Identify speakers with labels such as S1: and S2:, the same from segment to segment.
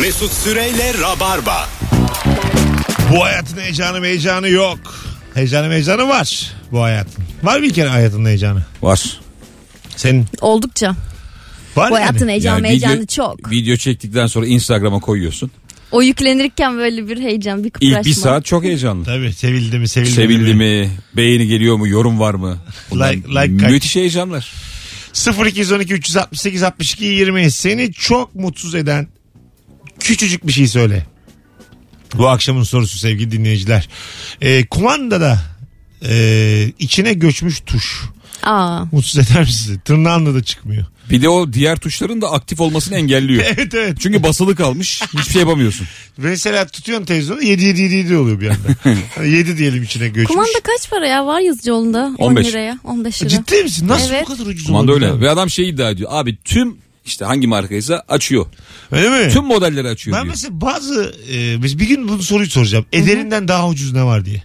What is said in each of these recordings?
S1: Mesut Süreyle Rabarba.
S2: Bu hayatın heyecanı heyecanı yok. Heyecanı heyecanı var bu hayatın. Var bir kere hayatın heyecanı.
S3: Var.
S2: Senin
S4: Oldukça.
S2: var
S4: Bu
S2: yani.
S4: hayatın heyecanı
S3: Yani
S4: heyecanı
S3: video,
S4: çok.
S3: Video çektikten sonra Instagram'a koyuyorsun.
S4: O yüklenirken böyle bir heyecan, bir kıpraşma.
S3: İlk bir saat çok heyecanlı.
S2: Tabii sevildi mi sevildi,
S3: Sevildi mi? Beğeni geliyor mu? Yorum var mı? Bunlar
S2: Like- like kaç?
S3: müthiş heyecanlar.
S2: 0212 368 62 20 seni çok mutsuz eden küçücük bir şey söyle. Bu akşamın sorusu sevgili dinleyiciler. Ee, kumandada e, içine göçmüş tuş.
S4: Aa,
S2: Mutsuz eder mi sizi? Tırnağınla da çıkmıyor.
S3: Bir de o diğer tuşların da aktif olmasını engelliyor.
S2: evet evet.
S3: Çünkü basılı kalmış. Hiçbir şey yapamıyorsun.
S2: Mesela tutuyorsun televizyonu 7 7 7 7 oluyor bir anda. Hani 7 diyelim içine göçmüş.
S4: kumanda kaç para ya? Var yazıcıoğlu'nda 10
S3: 15.
S4: liraya. 15 lira.
S2: Ciddi misin? Nasıl
S4: Evet.
S2: bu kadar ucuz
S3: Kumanda öyle. Ve adam şey iddia ediyor. Abi tüm işte hangi markaysa açıyor.
S2: Öyle mi?
S3: Tüm modelleri açıyor
S2: Ben
S3: diyor.
S2: mesela bazı e, biz bir gün bunu soruyu soracağım. Ederinden daha ucuz ne var diye.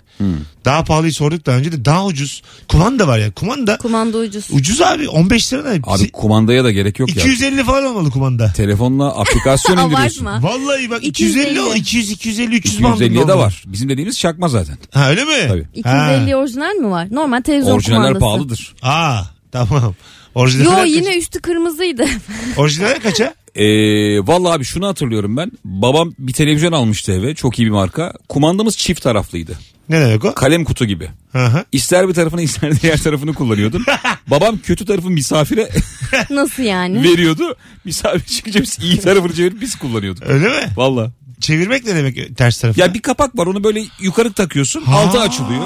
S2: Daha pahalıyı sorduk daha önce de daha ucuz. Kumanda var ya. Kumanda
S4: Kumanda ucuz.
S2: ucuz abi 15 lira ne?
S3: Abi kumandaya da gerek yok ya.
S2: 250 falan olmalı kumanda.
S3: Telefonla aplikasyon indiriyorsun.
S4: Abartma.
S2: Vallahi bak 250 o 200 250 300 bandında
S3: 250'ye de
S2: olmalı.
S3: var. Bizim dediğimiz çakma zaten.
S2: Ha öyle mi?
S3: Tabii.
S4: 250 orijinal mi var? Normal televizyon
S3: Orijinaller
S4: kumandası.
S3: pahalıdır.
S2: Ha. Aa tamam. Orijinal
S4: Yo
S2: kaç?
S4: yine üstü kırmızıydı.
S2: Orijinal kaça?
S3: Ee, vallahi abi şunu hatırlıyorum ben. Babam bir televizyon almıştı eve. Çok iyi bir marka. Kumandamız çift taraflıydı.
S2: Ne demek o?
S3: Kalem kutu gibi.
S2: Hı hı.
S3: İster bir tarafını ister diğer tarafını kullanıyordun. Babam kötü tarafı misafire
S4: Nasıl yani?
S3: veriyordu. Misafir çıkınca biz iyi tarafını çevirip biz kullanıyorduk.
S2: Öyle mi?
S3: Valla.
S2: Çevirmek ne demek ters tarafı?
S3: Ya bir kapak var onu böyle yukarı takıyorsun altı açılıyor.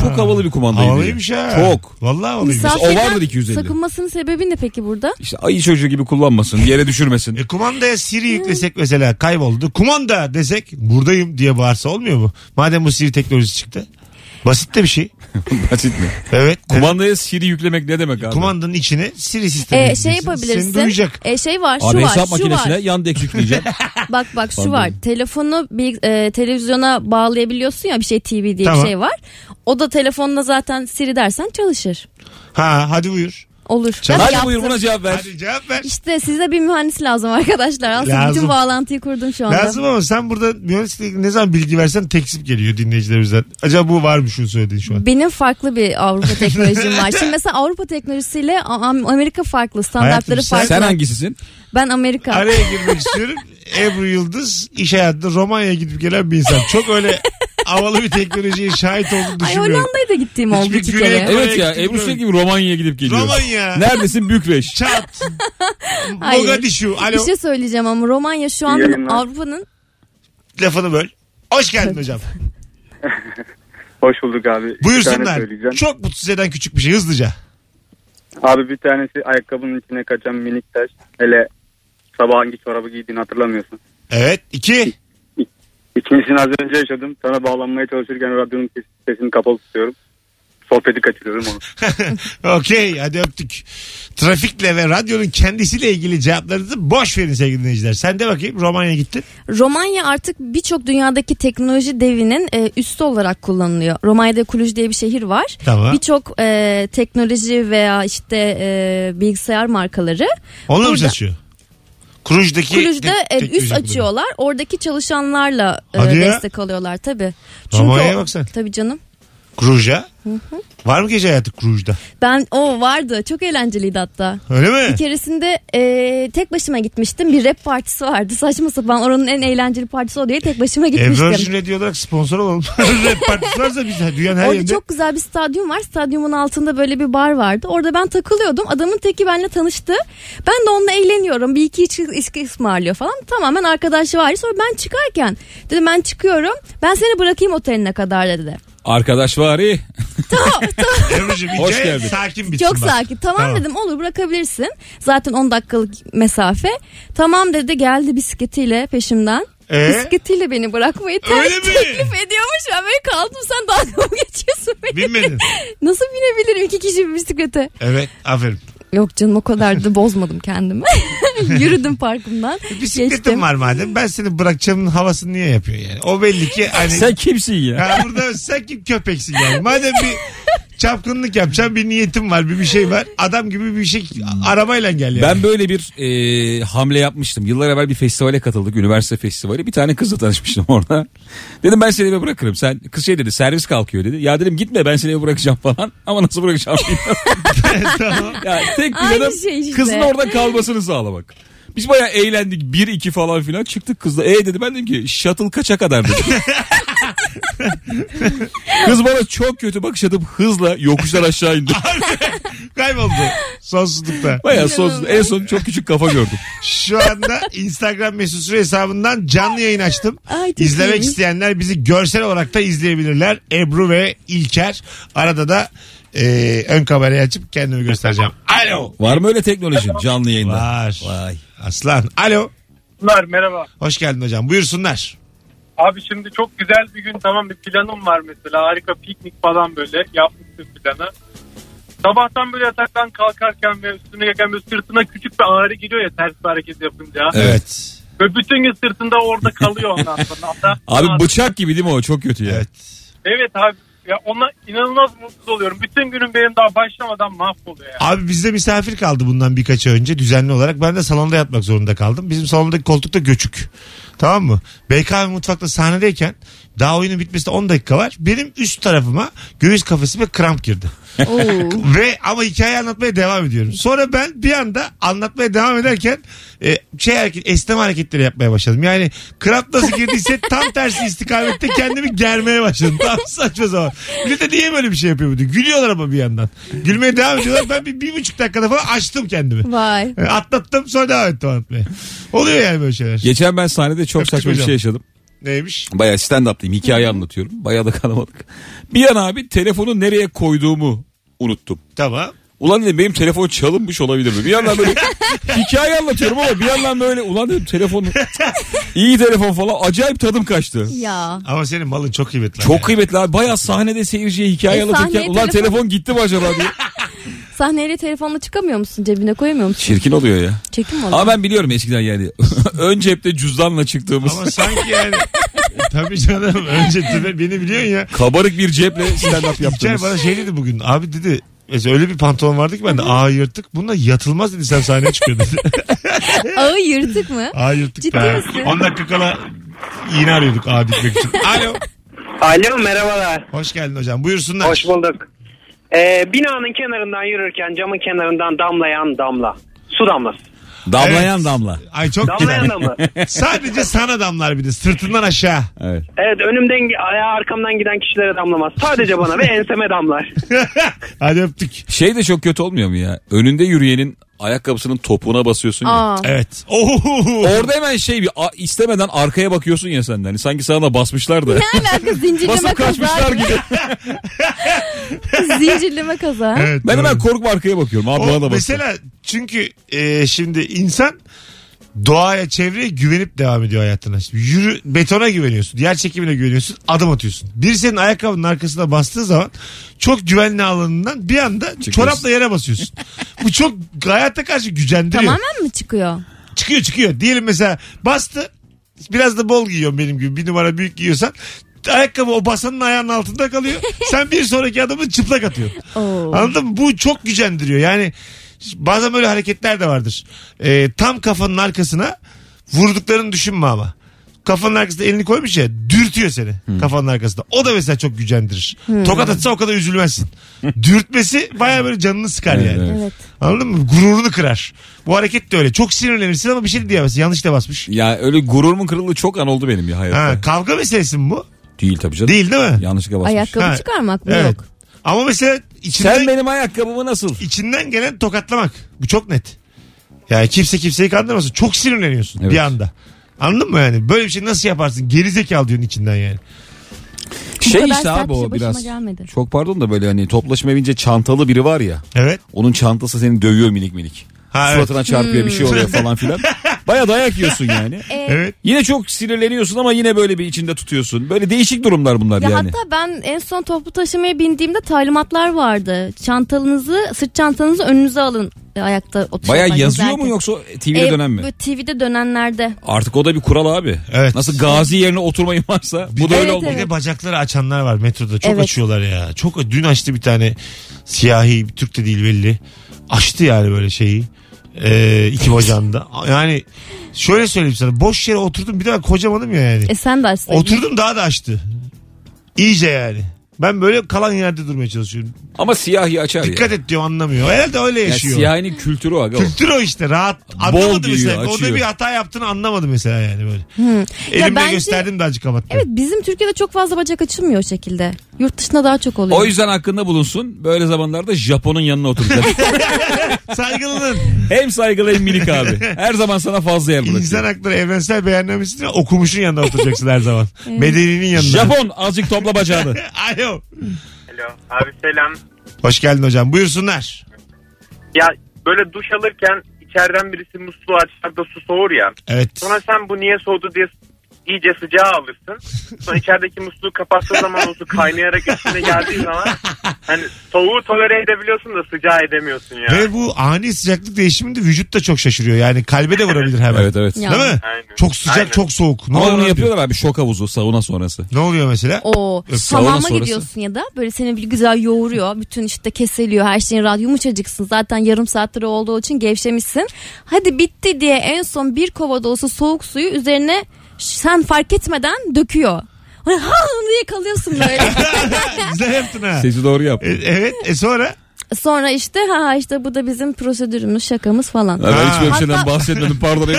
S3: Çok havalı bir kumandaydı.
S2: Havalıymış ha.
S3: Çok.
S2: Vallahi havalıymış.
S4: Misafirden
S3: O vardır 250.
S4: sakınmasının sebebi ne peki burada?
S3: İşte ayı çocuğu gibi kullanmasın, yere düşürmesin.
S2: E kumandaya Siri yüklesek mesela kayboldu. Kumanda desek buradayım diye bağırsa olmuyor mu? Madem bu Siri teknolojisi çıktı. Basit de bir şey.
S3: Basit mi?
S2: Evet.
S3: Kumandaya Siri yüklemek ne demek abi?
S2: Kumandanın içine Siri sistemi.
S4: Ee,
S2: yükleyeceksin.
S4: şey yapabilirsin.
S2: Seni duyacak.
S4: Ee, şey var, şu
S3: Abi
S4: var,
S3: hesap
S4: şu
S3: makinesine
S4: var.
S3: Yandex yükleyeceğim.
S4: Bak bak şu
S3: Pardon.
S4: var. Telefonu bir e, televizyona bağlayabiliyorsun ya bir şey TV diye
S2: Tamam.
S4: bir şey var. O da telefonla zaten Siri dersen çalışır.
S2: Ha hadi buyur.
S4: Olur.
S2: Çal-
S3: Hadi
S4: yaptım.
S3: buyur buna cevap ver.
S2: Hadi cevap ver.
S4: İşte size bir mühendis lazım arkadaşlar. Aslında
S2: Lazım.
S4: bütün bağlantıyı kurdum şu anda.
S2: Lazım ama sen burada mühendislikle ilgili ne zaman bilgi versen teksip geliyor dinleyicilerimizden. Acaba bu var mı şunu söylediğin şu an?
S4: Benim farklı bir Avrupa teknolojim var. Şimdi mesela Avrupa teknolojisiyle Am- Amerika farklı, standartları
S2: Hayatım, sen-
S4: farklı.
S3: Sen hangisisin?
S4: Ben Amerika.
S2: Araya girmek istiyorum. Ebru Yıldız iş hayatında Romanya'ya gidip gelen bir insan. Çok öyle havalı bir teknolojiye şahit olduğunu
S4: Ay
S2: düşünmüyorum.
S4: Hollanda'ya da gittiğim oldu
S2: Hiçbir
S4: iki
S2: Güney
S4: kere.
S2: Kore-
S3: Evet ya
S2: gittim
S3: Ebru
S2: ben.
S3: sürekli Romanya'ya gidip geliyor.
S2: Romanya.
S3: Neredesin Bükreş?
S2: Çat.
S4: Hayır.
S2: Mogadishu. Alo.
S4: Bir şey söyleyeceğim ama Romanya şu an
S5: yayınlar.
S4: Avrupa'nın
S2: Lafını böl. Hoş geldin hocam.
S5: Hoş bulduk abi. İki tane
S2: Buyursunlar.
S5: söyleyeceğim.
S2: Çok mutsuz eden küçük bir şey hızlıca.
S5: Abi bir tanesi ayakkabının içine kaçan minik taş. Hele sabah hangi çorabı giydiğini hatırlamıyorsun.
S2: Evet. iki.
S5: İkincisini az önce yaşadım. Sana bağlanmaya çalışırken radyonun ses- sesini kapalı tutuyorum. Sohbeti kaçırıyorum onu.
S2: Okey hadi öptük. Trafikle ve radyonun kendisiyle ilgili cevaplarınızı boş verin sevgili dinleyiciler. Sen de bakayım Romanya'ya gittin.
S4: Romanya artık birçok dünyadaki teknoloji devinin e, üstü olarak kullanılıyor. Romanya'da Cluj diye bir şehir var.
S2: Tamam.
S4: Birçok e, teknoloji veya işte e, bilgisayar markaları
S2: Onunla mı çalışıyor? Kruj'daki
S4: Kulüj'de
S2: tek-
S4: e,
S2: teknoloji
S4: üst açıyorlar. Oradaki çalışanlarla e,
S2: Hadi ya.
S4: destek alıyorlar tabii.
S2: Romanya'ya
S4: o-
S2: bak sen.
S4: Tabii canım.
S2: Kruj'a. Var mı gece hayatı Kruj'da?
S4: Ben o vardı. Çok eğlenceliydi hatta.
S2: Öyle mi?
S4: Bir keresinde e, tek başıma gitmiştim. Bir rap partisi vardı. Saçma sapan oranın en eğlenceli partisi o diye tek başıma
S2: E,
S4: gitmiştim.
S2: Virgin Radio olarak sponsor olalım. Rap partisi varsa biz dünyanın her
S4: Orada
S2: yerinde.
S4: çok güzel bir stadyum var. Stadyumun altında böyle bir bar vardı. Orada ben takılıyordum. Adamın teki benimle tanıştı. Ben de onunla eğleniyorum. Bir iki içki, içki ısmarlıyor falan. Tamamen arkadaşı var. Sonra ben çıkarken dedim ben çıkıyorum. Ben seni bırakayım oteline kadar dedi.
S3: Arkadaş var iyi.
S2: Ebru'cum
S3: Hoş
S2: hikaye
S3: geldin.
S2: sakin bitsin
S4: Çok
S2: bak.
S4: sakin. Tamam,
S2: Tamam.
S4: dedim olur bırakabilirsin. Zaten 10 dakikalık mesafe. Tamam dedi geldi bisikletiyle peşimden.
S2: Ee?
S4: Bisikletiyle beni bırakmayı te-
S2: Öyle mi?
S4: teklif ediyormuş. Ben böyle kaldım sen dalga mı geçiyorsun beni?
S2: Binmedin.
S4: Nasıl binebilirim iki kişi bir bisiklete?
S2: Evet aferin.
S4: Yok canım o kadar da bozmadım kendimi. Yürüdüm parkımdan.
S2: Bisikletin
S4: geçtim.
S2: var madem ben seni bırakacağımın havasını niye yapıyor yani? O belli ki hani
S3: Sen kimsin ya?
S2: Ha, burada sen kim köpeksin yani? Madem bir çapkınlık yapacağım bir niyetim var bir bir şey var. Adam gibi bir şey arabayla gel yani.
S3: Ben böyle bir e, hamle yapmıştım. Yıllar evvel bir festivale katıldık. Üniversite festivali. Bir tane kızla tanışmıştım orada. Dedim ben seni eve bırakırım. Sen kız şey dedi servis kalkıyor dedi. Ya dedim gitme ben seni eve bırakacağım falan. Ama nasıl bırakacağım bilmiyorum.
S2: tamam.
S3: ya tek
S4: Aynı
S3: planım
S4: şey işte.
S3: kızın orada kalmasını sağlamak. Biz bayağı eğlendik. 1-2 falan filan çıktık kızla. E dedi ben dedim ki shuttle kaça kadar dedim. Kız bana çok kötü bakış atıp hızla yokuşlar aşağı indi.
S2: Kayboldu sonsuzlukta.
S3: Bayağı sonsuz. En son çok küçük kafa gördüm.
S2: Şu anda Instagram mesut süre hesabından canlı yayın açtım.
S4: Ay, çok
S2: İzlemek
S4: iyiymiş.
S2: isteyenler bizi görsel olarak da izleyebilirler. Ebru ve İlker. Arada da e, ön kamerayı açıp kendimi göstereceğim. Alo.
S3: Var mı öyle teknoloji canlı yayında?
S2: Var.
S3: Vay.
S2: Aslan. Alo.
S6: Bunlar merhaba.
S2: Hoş geldin hocam. Buyursunlar.
S6: Abi şimdi çok güzel bir gün tamam bir planım var mesela harika piknik falan böyle yapmıştım planı. Sabahtan böyle yataktan kalkarken ve üstüne gelirken böyle sırtına küçük bir ağrı giriyor ya ters bir hareket yapınca.
S2: Evet.
S6: Ve bütün gün sırtında orada kalıyor ondan sonra.
S3: Abi bıçak gibi değil mi o? Çok kötü ya.
S2: Evet.
S6: Evet abi. Ya ona inanılmaz mutsuz oluyorum. Bütün günüm benim daha başlamadan mahvoluyor ya.
S2: Abi bizde misafir kaldı bundan birkaç ay önce düzenli olarak. Ben de salonda yatmak zorunda kaldım. Bizim salondaki koltukta göçük. Tamam mı? BKM mutfakta sahnedeyken daha oyunun bitmesine 10 dakika var. Benim üst tarafıma göğüs kafesime kramp girdi. Ve ama hikaye anlatmaya devam ediyorum. Sonra ben bir anda anlatmaya devam ederken e, şey hareket, esneme hareketleri yapmaya başladım. Yani kramp nasıl girdiyse tam tersi istikamette kendimi germeye başladım. Tam saçma zaman. Bir de niye böyle bir şey yapıyor bu. Gülüyorlar ama bir yandan. Gülmeye devam ediyorlar. Ben bir, bir buçuk dakikada falan açtım kendimi.
S4: Vay.
S2: E, Atlattım sonra devam ettim anlatmaya. Oluyor yani böyle şeyler.
S3: Geçen ben sahnede çok
S2: Öptük
S3: saçma bir
S2: hocam.
S3: şey yaşadım.
S2: Neymiş?
S3: Bayağı stand up'tayım. Hikaye anlatıyorum. Bayağı da kalamadık. Bir an abi telefonu nereye koyduğumu unuttum.
S2: Tamam.
S3: Ulan dedim benim telefon çalınmış olabilir mi? Bir yandan böyle hikaye anlatıyorum ama bir yandan böyle ulan dedim telefonu iyi telefon falan acayip tadım kaçtı.
S4: Ya.
S2: Ama senin malın çok kıymetli.
S3: Çok kıymetli abi. Bayağı sahnede seyirciye hikaye
S4: E,
S3: anlatırken
S4: sahneye
S3: ulan
S4: telefon-
S3: telefon gitti mi acaba diye.
S4: Sahneyle telefonla çıkamıyor musun? Cebine koyamıyor musun?
S3: Çirkin oluyor ya.
S4: Çekim mi
S3: Ama
S4: oluyor?
S3: ben biliyorum eskiden yani. Ön cepte cüzdanla çıktığımız
S2: Ama sanki yani tabii canım önce tabii beni biliyorsun ya.
S3: kabarık bir ceple stand up
S2: İlker
S3: yaptığımız.
S2: bana şey dedi bugün. Abi dedi mesela öyle bir pantolon vardı ki bende ağa yırtık. Bununla yatılmaz dedi sen sahneye çıkıyor dedi.
S4: Ağı yırtık mı?
S2: ağa yırtık
S4: Ciddi
S2: be.
S4: misin?
S2: 10 dakika kala iğne arıyorduk ağa dikmek için. Alo.
S7: Alo merhabalar.
S2: Hoş geldin hocam. Buyursunlar.
S7: Hoş bulduk. Ee, binanın kenarından yürürken camın kenarından damlayan damla. Su damlası.
S3: Damlayan
S2: Evet.
S3: damla.
S2: Ay çok
S7: Damlayan
S2: güzel.
S7: damla.
S2: Sadece sana damlar bir de sırtından aşağı.
S3: Evet.
S7: Evet önümden ayağa arkamdan giden kişilere damlamaz. Sadece bana ve enseme damlar.
S2: Hadi öptük.
S3: Şey de çok kötü olmuyor mu ya? Önünde yürüyenin ayakkabısının topuğuna basıyorsun ya.
S4: Aa.
S2: Evet.
S3: Orada hemen şey bir a- istemeden arkaya bakıyorsun ya sen de. Hani sanki sana da basmışlar da.
S4: Ne alaka zincirleme
S3: Basıp kaçmışlar
S4: kaza
S3: gibi.
S4: Zincirleme kaza.
S2: Evet,
S3: Ben
S2: doğru.
S3: hemen korkup arkaya bakıyorum. Abi bana
S2: O
S3: da bas.
S2: mesela çünkü e, şimdi insan doğaya çevreye güvenip devam ediyor hayatına. Şimdi yürü betona güveniyorsun. Yer çekimine güveniyorsun. Adım atıyorsun. Bir senin ayakkabının arkasına bastığı zaman çok güvenli alanından bir anda çorapla yere basıyorsun. Bu çok hayata karşı gücendiriyor.
S4: Tamamen mi çıkıyor?
S2: Çıkıyor çıkıyor. Diyelim mesela bastı. Biraz da bol giyiyorsun benim gibi. Bir numara büyük giyiyorsan ayakkabı o basanın ayağının altında kalıyor. Sen bir sonraki adımı çıplak atıyorsun.
S4: Oo.
S2: Anladın mı? Bu çok gücendiriyor. Yani bazen böyle hareketler de vardır. Ee, tam kafanın arkasına vurduklarını düşünme ama. Kafanın arkasına elini koymuş ya dürtüyor seni kafanın arkasında. O da mesela çok gücendirir. Tokat atsa o kadar üzülmezsin. Dürtmesi baya böyle canını sıkar
S3: Evet,
S2: yani.
S3: evet.
S4: Evet.
S2: Anladın mı? Gururunu kırar. Bu hareket de öyle. Çok sinirlenirsin ama bir şey de diyemezsin. Yanlış da basmış.
S3: Ya öyle gururumun kırıldığı çok an oldu benim ya hayatta.
S2: Ha, kavga meselesi mi bu?
S3: Değil tabii canım.
S2: Değil değil mi?
S3: Yanlışlıkla basmış.
S4: Ayakkabı
S2: Ha.
S4: çıkarmak mı?
S2: Evet.
S4: Yok.
S2: Ama mesela içinden,
S3: Sen benim ayakkabımı nasıl?
S2: içinden gelen tokatlamak. Bu çok net. Yani kimse kimseyi kandırmasın. Çok sinirleniyorsun
S3: Evet.
S2: bir anda. Anladın mı yani? Böyle bir şey nasıl yaparsın? Gerizekalı diyorsun içinden yani.
S3: Şey
S4: kadar
S3: işte
S4: sert
S3: abi
S4: bir şey
S3: o
S4: başıma
S3: biraz.
S4: gelmedi.
S3: Çok pardon da böyle hani toplaşma evince çantalı biri var ya.
S2: Evet.
S3: Onun çantası seni dövüyor minik minik.
S2: Ha, evet.
S3: Suratına çarpıyor bir şey oluyor falan filan. Baya dayak yiyorsun yani.
S2: Evet.
S3: Yine çok sinirleniyorsun ama yine böyle bir içinde tutuyorsun. Böyle değişik durumlar bunlar
S4: Ya
S3: yani.
S4: hatta ben en son toplu taşımaya bindiğimde talimatlar vardı. Çantanızı, sırt çantanızı önünüze alın e, ayakta oturup.
S3: Baya yazıyor mu yoksa TV'de dönen mi?
S4: TV'de dönenlerde.
S3: Artık o da bir kural abi.
S2: Evet.
S3: Nasıl gazi yerine oturmayın varsa bu da öyle
S4: Evet,
S3: olmalı.
S2: Bir de bacakları açanlar var metroda. Çok
S4: Evet.
S2: açıyorlar ya. Çok dün açtı bir tane siyahi bir Türk de değil belli. Açtı yani böyle şeyi. Ee, iki bacağında. Yani şöyle söyleyeyim sana. Boş yere oturdum bir daha kocamanım ya yani.
S4: E sen de açsaydın.
S2: Oturdum daha da açtı. İyice yani. Ben böyle kalan yerde durmaya çalışıyorum.
S3: Ama siyahi açar
S2: Dikkat
S3: ya.
S2: et diyor anlamıyor. Herhalde öyle
S3: Ya
S2: yaşıyor.
S3: siyahinin kültürü o aga o.
S2: Kültür o işte rahat. Anlamadı
S3: giyiyor,
S2: mesela. O da
S3: açıyor.
S2: bir hata yaptığını anlamadı mesela yani böyle. Elimle
S4: bence-
S2: gösterdim de acı kapattı.
S4: Evet bizim Türkiye'de çok fazla bacak açılmıyor o şekilde. Yurt dışında daha çok oluyor.
S3: O yüzden hakkında bulunsun. Böyle zamanlarda Japon'un yanına oturacak.
S2: Saygılının
S3: hem saygılı hem minik abi. Her zaman sana fazla yer bırakıyor.
S2: insan hakları evrensel beyannamesini okumuşun yanında oturacaksın her zaman. Medeninin yanında.
S3: Japon azıcık topla bacağını.
S2: Alo.
S6: Alo abi selam.
S2: Hoş geldin hocam. Buyursunlar.
S6: Ya böyle duş alırken içeriden birisi musluğu açar da su soğur ya.
S2: Evet.
S6: Sonra sen bu niye soğudu diye iyice sıcağı alırsın. Sonra içerideki musluğu kapattığın zaman su kaynayarak üstüne geldiği zaman hani soğuğu tolere edebiliyorsun da sıcağı edemiyorsun ya.
S2: Ve bu ani sıcaklık değişiminde vücut da çok şaşırıyor. Yani kalbe de vurabilir hemen.
S3: evet evet.
S4: Ya.
S2: Değil mi?
S6: Aynen.
S2: Çok sıcak
S6: Aynen.
S2: çok soğuk. Ne
S3: Ama
S2: oluyor?
S3: bunu yapıyorlar abi şok havuzu sauna sonrası.
S2: Ne oluyor mesela?
S4: O
S3: Sauna
S4: hamama
S3: sonrası.
S4: gidiyorsun ya da böyle seni bir güzel yoğuruyor. Bütün işte keseliyor. Her şeyin rahat yumuşacıksın. Zaten yarım saattir olduğu için gevşemişsin. Hadi bitti diye en son bir kova dolusu soğuk suyu üzerine sen fark etmeden döküyor. Hani ha diye kalıyorsun böyle.
S2: Güzel yaptın ha.
S3: Sesi doğru yap.
S2: E, evet e sonra?
S4: Sonra işte ha ha işte bu da bizim prosedürümüz şakamız falan.
S3: Ha, ben hiç böyle bir şeyden
S4: Hatta-
S3: bahsetmedim pardon.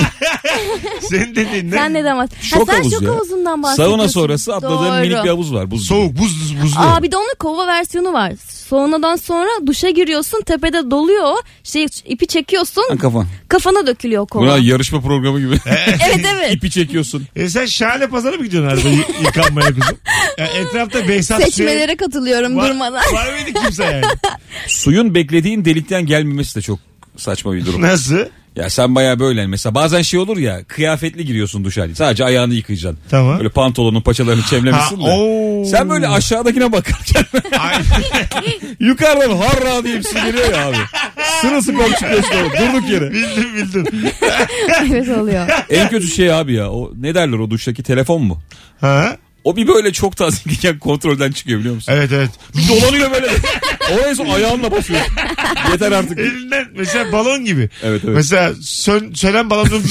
S2: Senin dediğin ne?
S4: Sen neden bahsediyorsun?
S3: Şok
S4: sen
S3: havuz
S4: şok
S3: ya.
S4: havuzundan bahsediyorsun.
S3: Sauna sonrası atladığın
S4: Doğru.
S3: minik bir havuz var. Buz gibi.
S2: Soğuk buz buzlu.
S4: Aa bir de onun kova versiyonu var. Saunadan sonra duşa giriyorsun tepede doluyor. Şey ipi çekiyorsun
S3: Lan kafan.
S4: kafana dökülüyor kova.
S3: Buna yarışma programı gibi.
S4: evet evet.
S3: İpi çekiyorsun.
S2: E sen şahane pazara mı gidiyorsun arada y- yıkanmaya kuzum? Ya etrafta Behzat
S4: Seçmelere katılıyorum
S2: Süheyl- var,
S4: durmadan.
S2: var mıydı kimse yani?
S3: Suyun beklediğin delikten gelmemesi de çok saçma bir durum.
S2: Nasıl?
S3: Ya sen baya böyle mesela bazen şey olur ya kıyafetli giriyorsun duş hali. Sadece ayağını yıkayacaksın.
S2: Tamam.
S3: Böyle pantolonun paçalarını çemlemişsin de.
S2: oo.
S3: Sen böyle aşağıdakine bakarken yukarıdan harra diye bir şey geliyor ya abi. Sırılsıklam çıkıyorsun orada, durduk yere.
S2: bildim bildim.
S4: evet oluyor.
S3: En kötü şey abi ya o ne derler o duştaki telefon mu?
S2: Ha?
S3: O bir böyle çok tazeliyken kontrolden çıkıyor biliyor musun?
S2: Evet evet.
S3: Dolanıyor böyle. Oraya son ayağınla basıyorsun. Yeter artık.
S2: Elinden mesela balon gibi.
S3: Evet, evet.
S2: Mesela sön, sönen balon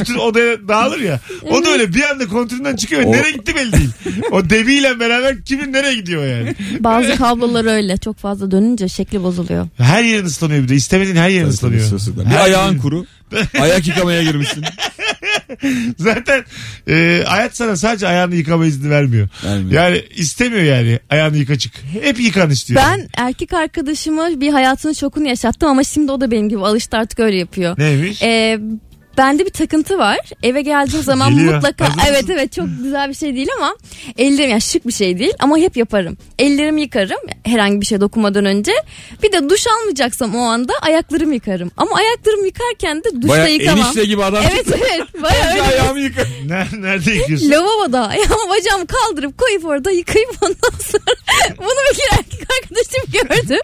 S2: bütün odaya dağılır ya. O da öyle bir anda kontrolünden çıkıyor.
S3: O-
S2: Nereye gitti belli değil. O debiyle beraber kimin nereye gidiyor yani.
S4: Bazı kablolar öyle çok fazla dönünce şekli bozuluyor.
S2: Her yerin ıslanıyor bir de. İstemediğin her yerin ıslanıyor.
S3: Bir ayağın kuru. Ayak yıkamaya girmişsin.
S2: Zaten e, hayat sana sadece ayağını yıkama izni vermiyor.
S3: Vermiyor.
S2: Yani istemiyor yani ayağını yıka çık. Hep yıkan istiyor.
S4: Ben erkek arkadaşıma bir hayatının şokunu yaşattım ama şimdi o da benim gibi alıştı artık öyle yapıyor.
S2: Neymiş?
S4: Ee, bende bir takıntı var. Eve geldiğim zaman
S2: Geliyor.
S4: mutlaka
S2: Hazır
S4: evet evet çok güzel bir şey değil ama ellerim yani şık bir şey değil ama hep yaparım. Ellerimi yıkarım herhangi bir şey dokunmadan önce. Bir de duş almayacaksam o anda ayaklarımı yıkarım. Ama ayaklarımı yıkarken de duşta
S3: Baya
S4: yıkamam.
S3: enişte gibi adam
S4: Evet evet. Baya
S3: Önce
S4: öyle.
S3: ayağımı yıka.
S2: Ner- nerede yıkıyorsun?
S4: Lavaboda ayağımı bacağımı kaldırıp koyup orada yıkayıp ondan sonra bunu bir kere erkek arkadaşım gördü.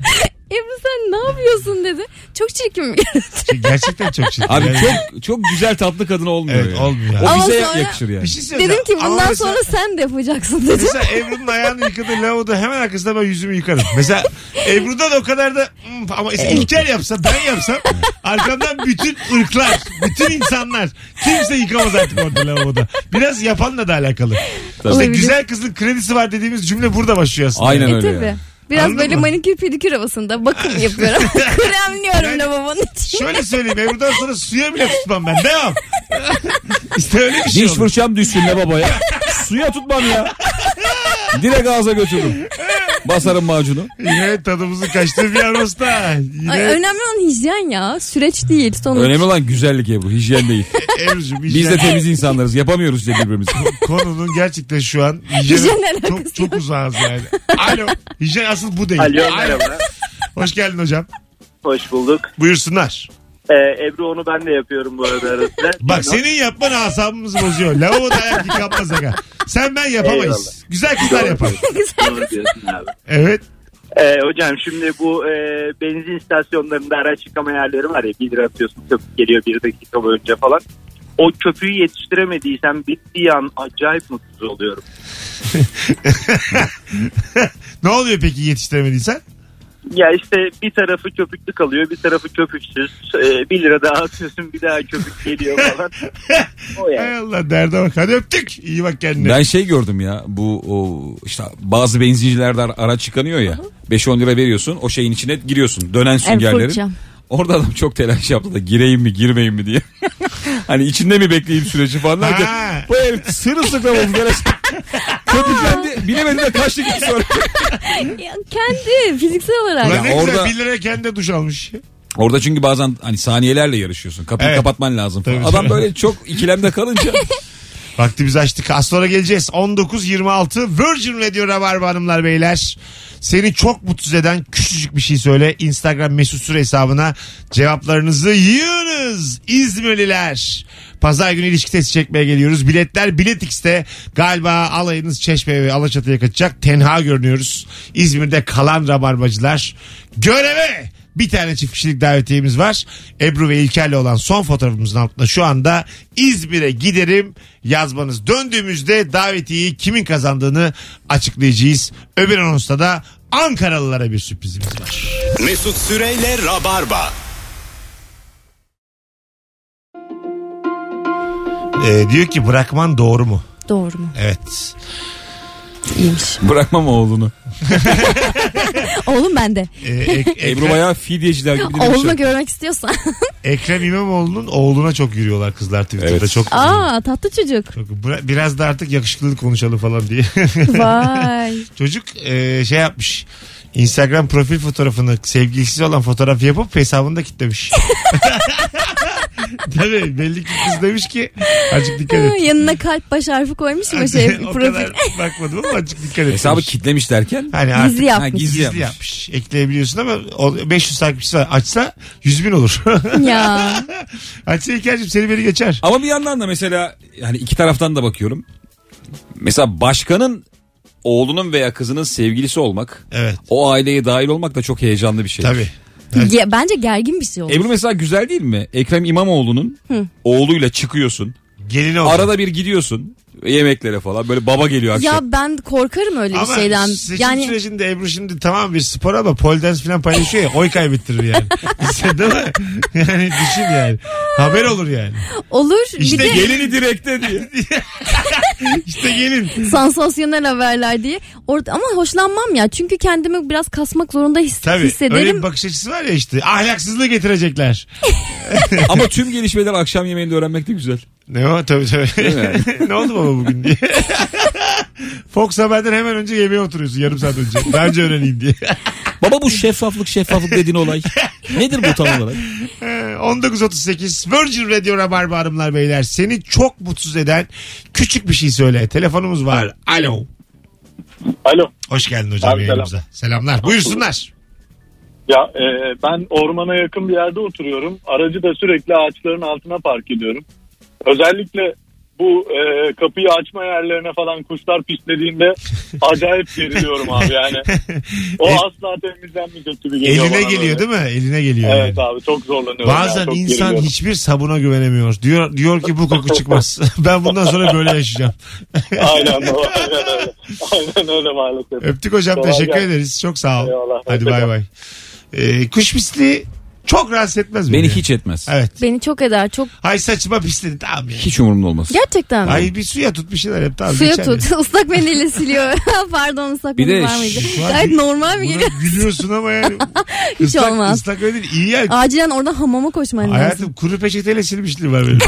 S4: Ebru sen ne yapıyorsun dedi. Çok çirkin bir görüntü.
S2: Gerçekten çok çirkin.
S3: Abi
S2: Yani-
S3: çok çok güzel tatlı kadın olmuyor.
S2: Evet,
S3: ya.
S2: olmuyor.
S3: O
S4: Ama
S3: bize
S4: sonra-
S3: yakışır yani.
S2: Bir şey söyleyeceğim.
S4: Dedim ki
S2: Ama
S4: bundan
S2: mesela-
S4: sonra sen de yapacaksın dedim.
S2: Mesela Ebru'nun ayağını yıkadığı lavaboda hemen arkasında ben yüzümü yıkarım. Mesela Ebru'da da o kadar da "Hmm," ama mesela İlker yapsa ben yapsam arkamdan bütün ırklar, bütün insanlar kimse yıkamaz artık orada lavaboda. Biraz yapanla da alakalı. İşte
S4: Olabilir.
S2: güzel kızın kredisi var dediğimiz cümle burada başlıyor aslında.
S3: Aynen
S4: E
S3: öyle
S4: tabii.
S3: ya.
S4: Biraz
S2: Anladın
S4: böyle
S2: mı?
S4: manikür pedikür havasında bakım yapıyorum. Kremliyorum
S2: Yani-
S4: lavabonun için.
S2: Şöyle söyleyeyim Ebru'dan sonra suya bile tutmam ben. Devam. işte öyle bir şey
S3: Diş
S2: olur.
S3: fırçam düşsün ne babaya. Suya tutmam ya. Direkt ağza götürürüm. Basarım macunu.
S2: Yine tadımızın kaçtığı bir anonsta. Yine
S4: Ay, önemli olan hijyen ya. Süreç değil sonuç.
S3: Önemli olan güzellik Ebru. Hijyen değil.
S2: Ebru'cum
S3: Biz de temiz insanlarız. Yapamıyoruz işte birbirimizi.
S2: konunun gerçekten şu an hijyen çok, çok uzağız yani. Alo. Hijyen asıl bu değil.
S8: Alo merhaba.
S2: Hoş geldin hocam.
S8: Hoş bulduk.
S2: Buyursunlar.
S8: Ee, Ebru onu ben de yapıyorum bu arada arasında.
S2: Bak senin yapman asabımızı bozuyor. Lavabo da ayak yıkanmaz aga. Sen ben yapamayız.
S8: Eyvallah.
S2: Güzel kızlar yapar.
S8: Doğru diyorsun abi.
S2: Evet.
S8: Ee, hocam şimdi bu e, benzin istasyonlarında araç yıkama yerleri var ya 1 lira atıyorsun köpük geliyor bir dakika boyunca falan. O köpüğü yetiştiremediysem bittiği an acayip mutsuz oluyorum.
S2: Ne oluyor peki yetiştiremediysen?
S8: Ya işte bir tarafı köpüklü kalıyor bir tarafı köpüksüz. Ee, 1 lira daha atıyorsun bir daha köpük geliyor falan. O
S2: Hay
S8: yani.
S2: Allah derde bak. Hadi öptük. İyi bak kendine.
S3: Ben şey gördüm ya bu o işte bazı benzincilerde ara- araç çıkanıyor ya 5-10 lira veriyorsun o şeyin içine giriyorsun dönen süngerlerin.
S4: fırça.
S3: Orada adam çok telaş yaptı da gireyim mi girmeyeyim mi diye. hani içinde mi bekleyeyim süreci falan derken
S2: Ha.
S3: bu herif sırılsıklam oldu. Köpüklendi bilemedi de kaçtı gitti sonra.
S4: Ya kendi fiziksel olarak.
S2: Ulan
S3: Ya
S2: güzel
S3: orada-
S2: 1 liraya kendi de duş almış.
S3: Orada çünkü bazen hani saniyelerle yarışıyorsun. Kapıyı
S2: Evet.
S3: kapatman lazım falan.
S2: Tabii,
S3: Adam böyle çok ikilemde kalınca
S2: Vaktimizi açtık. Az sonra geleceğiz. 19.26 Virgin Radio Rabarba hanımlar beyler. Seni çok mutsuz eden küçücük bir şey söyle. Instagram mesut süre hesabına cevaplarınızı yığınız. İzmirliler. Pazar günü ilişki testi çekmeye geliyoruz. Biletler Bilet X'te galiba alayınız Çeşme ve Alaçatı'ya kaçacak. Tenha görünüyoruz. İzmir'de kalan rabarbacılar. Göreve! Bir tane çift kişilik davetiyemiz var. Ebru ve İlker'le olan son fotoğrafımızın altında şu anda İzmir'e giderim yazmanız. Döndüğümüzde davetiyeyi kimin kazandığını açıklayacağız. Öbür anonsta da Ankaralılara bir sürprizimiz var.
S1: Mesut Süreyle Rabarba.
S2: Ee, diyor ki bırakman doğru mu?
S4: Doğru mu?
S2: Evet.
S4: İyiymiş.
S3: bırakmam oğlunu.
S4: Oğlum bende.
S2: Ee, Ek-
S3: Ebru bayağı fidyeciler gibi bir
S4: Oğlunu
S3: şey.
S4: görmek istiyorsan.
S2: Ekrem İmamoğlu'nun oğluna çok yürüyorlar kızlar Twitter'da.
S3: Evet.
S2: Çok,
S4: Aa tatlı çocuk.
S2: çok bıra- biraz da artık yakışıklılık konuşalım falan diye.
S4: Vay.
S2: Çocuk e, şey yapmış. Instagram profil fotoğrafını sevgilisi olan fotoğraf yapıp hesabında kitlemiş. Tabii belli ki kız demiş ki azıcık dikkat et.
S4: Yanına kalp baş harfi koymuş mu şey
S2: o
S4: profil.
S2: kadar bakmadım ama azıcık dikkat et.
S3: Hesabı kitlemiş derken.
S2: Hani artık
S4: Gizli yapmış.
S3: Ha, gizli
S2: gizli
S3: yapmış.
S2: yapmış. Ekleyebiliyorsun ama o 500 takipçisi var. Açsa 100 bin olur.
S4: ya.
S2: Açsa İlker'cim seni beni geçer.
S3: Ama bir yandan da mesela yani iki taraftan da bakıyorum. Mesela başkanın oğlunun veya kızının sevgilisi olmak,
S2: Evet.
S3: o aileye dahil olmak da çok heyecanlı bir şey.
S2: Tabii.
S4: Ge- Bence gergin bir şey oldu.
S3: Ebru mesela güzel değil mi? Ekrem İmamoğlu'nun oğluyla çıkıyorsun.
S2: Gelini olsun.
S3: Arada bir gidiyorsun yemeklere falan. Böyle baba geliyor akşam.
S4: Ya ben korkarım öyle
S2: Ama
S4: bir şeyden.
S2: seçim
S4: Yani
S2: sürecinde Ebru şimdi tamam bir spor ama pole dance falan paylaşıyor ya oy kaybettirir yani. İşte değil mi? Yani düşün yani. Haber olur yani.
S4: olur.
S2: İşte
S4: bir de
S3: Gelini direkte diye.
S2: İşte gelin.
S4: sansasyonel haberler diye. Orada ama hoşlanmam ya. Çünkü kendimi biraz kasmak zorunda his-
S2: Tabii öyle
S4: hissederim.
S2: bir bakış açısı var ya işte ahlaksızlığı getirecekler.
S3: Ama tüm gelişmeler akşam yemeğinde öğrenmek de güzel.
S2: Ne o tabii tabii. Ne oldu baba bugün diye. Fox Haber'den hemen önce yemeğe oturuyorsun yarım saat önce. Ben önce öğreneyim diye.
S3: Baba bu şeffaflık şeffaflık dediğin olay. Nedir bu tam olarak?
S2: Ee, 19.38 Virgin Radio Rabarba Hanımlar Beyler. Seni çok mutsuz eden küçük bir şey söyle. Telefonumuz var. Alo.
S6: Alo.
S2: Hoş geldin hocam
S6: Abi,
S2: yayınımıza. Selamlar. Buyursunlar.
S6: Ya e, ben ormana yakın bir yerde oturuyorum. Aracı da sürekli ağaçların altına park ediyorum. Özellikle bu e, kapıyı açma yerlerine falan kuşlar pislediğinde acayip geriliyorum abi yani. O
S2: El-
S6: asla temizlenmeyecek gibi geliyor
S2: Eline geliyor
S6: böyle.
S2: değil mi? Eline geliyor.
S6: Evet
S2: yani.
S6: abi çok zorlanıyorum.
S2: Bazen
S6: ya, çok
S2: insan
S6: geriliyorum.
S2: hiçbir sabuna güvenemiyor. Diyor diyor ki bu koku çıkmaz. ben bundan sonra böyle yaşayacağım.
S6: Aynen, aynen öyle. Aynen öyle maalesef.
S2: Öptük hocam.
S6: Kolay
S2: teşekkür
S6: gelsin.
S2: ederiz. Çok sağ ol.
S6: Eyvallah,
S2: Hadi bay bay. Ee, kuş pisliği çok rahatsız etmez beni.
S3: Beni hiç etmez.
S2: Evet.
S4: Beni çok eder. Çok
S2: Hay saçıma pisledi tamam ya.
S3: Hiç umurumda olmaz.
S4: gerçekten mi?
S2: Ay bir suya tut bir şeyler yap tamam.
S4: Suya
S2: geçer
S4: tut.
S2: ya.
S4: Islak mendille siliyor. Pardon ıslak
S3: Bir de
S4: mendil var mıydı?
S2: şu an
S4: Gayet
S2: bir-
S4: normal mi
S2: Buna
S4: geliyor?
S2: gülüyorsun ama yani.
S4: Hiç
S2: Islak,
S4: olmaz.
S2: ıslak öyle değil. İyi ya.
S4: Acilen oradan hamama koşman lazım.
S2: Hayatım kuru peçeteyle silmişliğim var benim.